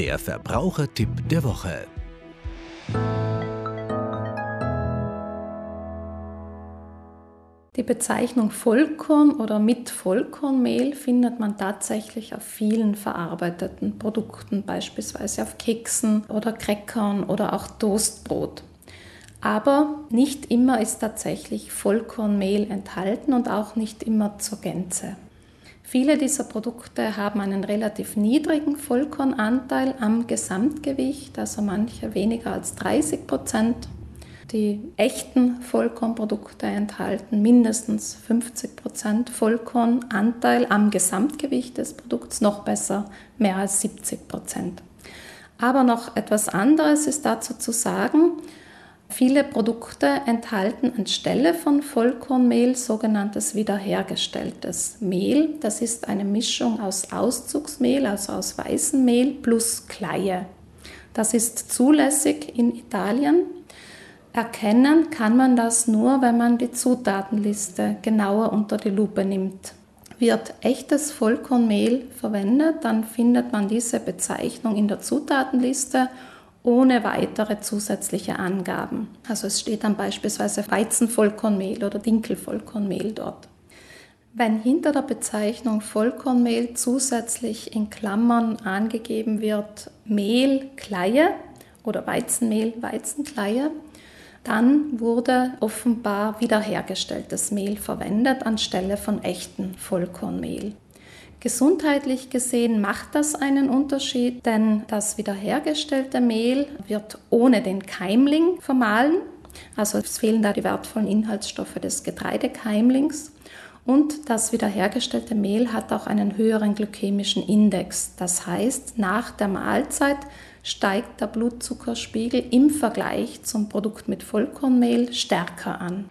Der Verbrauchertipp der Woche. Die Bezeichnung Vollkorn oder mit Vollkornmehl findet man tatsächlich auf vielen verarbeiteten Produkten, beispielsweise auf Keksen oder Crackern oder auch Toastbrot. Aber nicht immer ist tatsächlich Vollkornmehl enthalten und auch nicht immer zur Gänze. Viele dieser Produkte haben einen relativ niedrigen Vollkornanteil am Gesamtgewicht, also manche weniger als 30 Prozent. Die echten Vollkornprodukte enthalten mindestens 50 Prozent Vollkornanteil am Gesamtgewicht des Produkts, noch besser mehr als 70 Prozent. Aber noch etwas anderes ist dazu zu sagen. Viele Produkte enthalten anstelle von Vollkornmehl sogenanntes wiederhergestelltes Mehl. Das ist eine Mischung aus Auszugsmehl, also aus weißem Mehl plus Kleie. Das ist zulässig in Italien. Erkennen kann man das nur, wenn man die Zutatenliste genauer unter die Lupe nimmt. Wird echtes Vollkornmehl verwendet, dann findet man diese Bezeichnung in der Zutatenliste ohne weitere zusätzliche Angaben. Also es steht dann beispielsweise Weizenvollkornmehl oder Dinkelvollkornmehl dort. Wenn hinter der Bezeichnung Vollkornmehl zusätzlich in Klammern angegeben wird Mehlkleie oder Weizenmehl, Weizenkleie, dann wurde offenbar wiederhergestelltes Mehl verwendet anstelle von echtem Vollkornmehl. Gesundheitlich gesehen macht das einen Unterschied, denn das wiederhergestellte Mehl wird ohne den Keimling vermahlen. Also es fehlen da die wertvollen Inhaltsstoffe des Getreidekeimlings. Und das wiederhergestellte Mehl hat auch einen höheren glykämischen Index. Das heißt, nach der Mahlzeit steigt der Blutzuckerspiegel im Vergleich zum Produkt mit Vollkornmehl stärker an.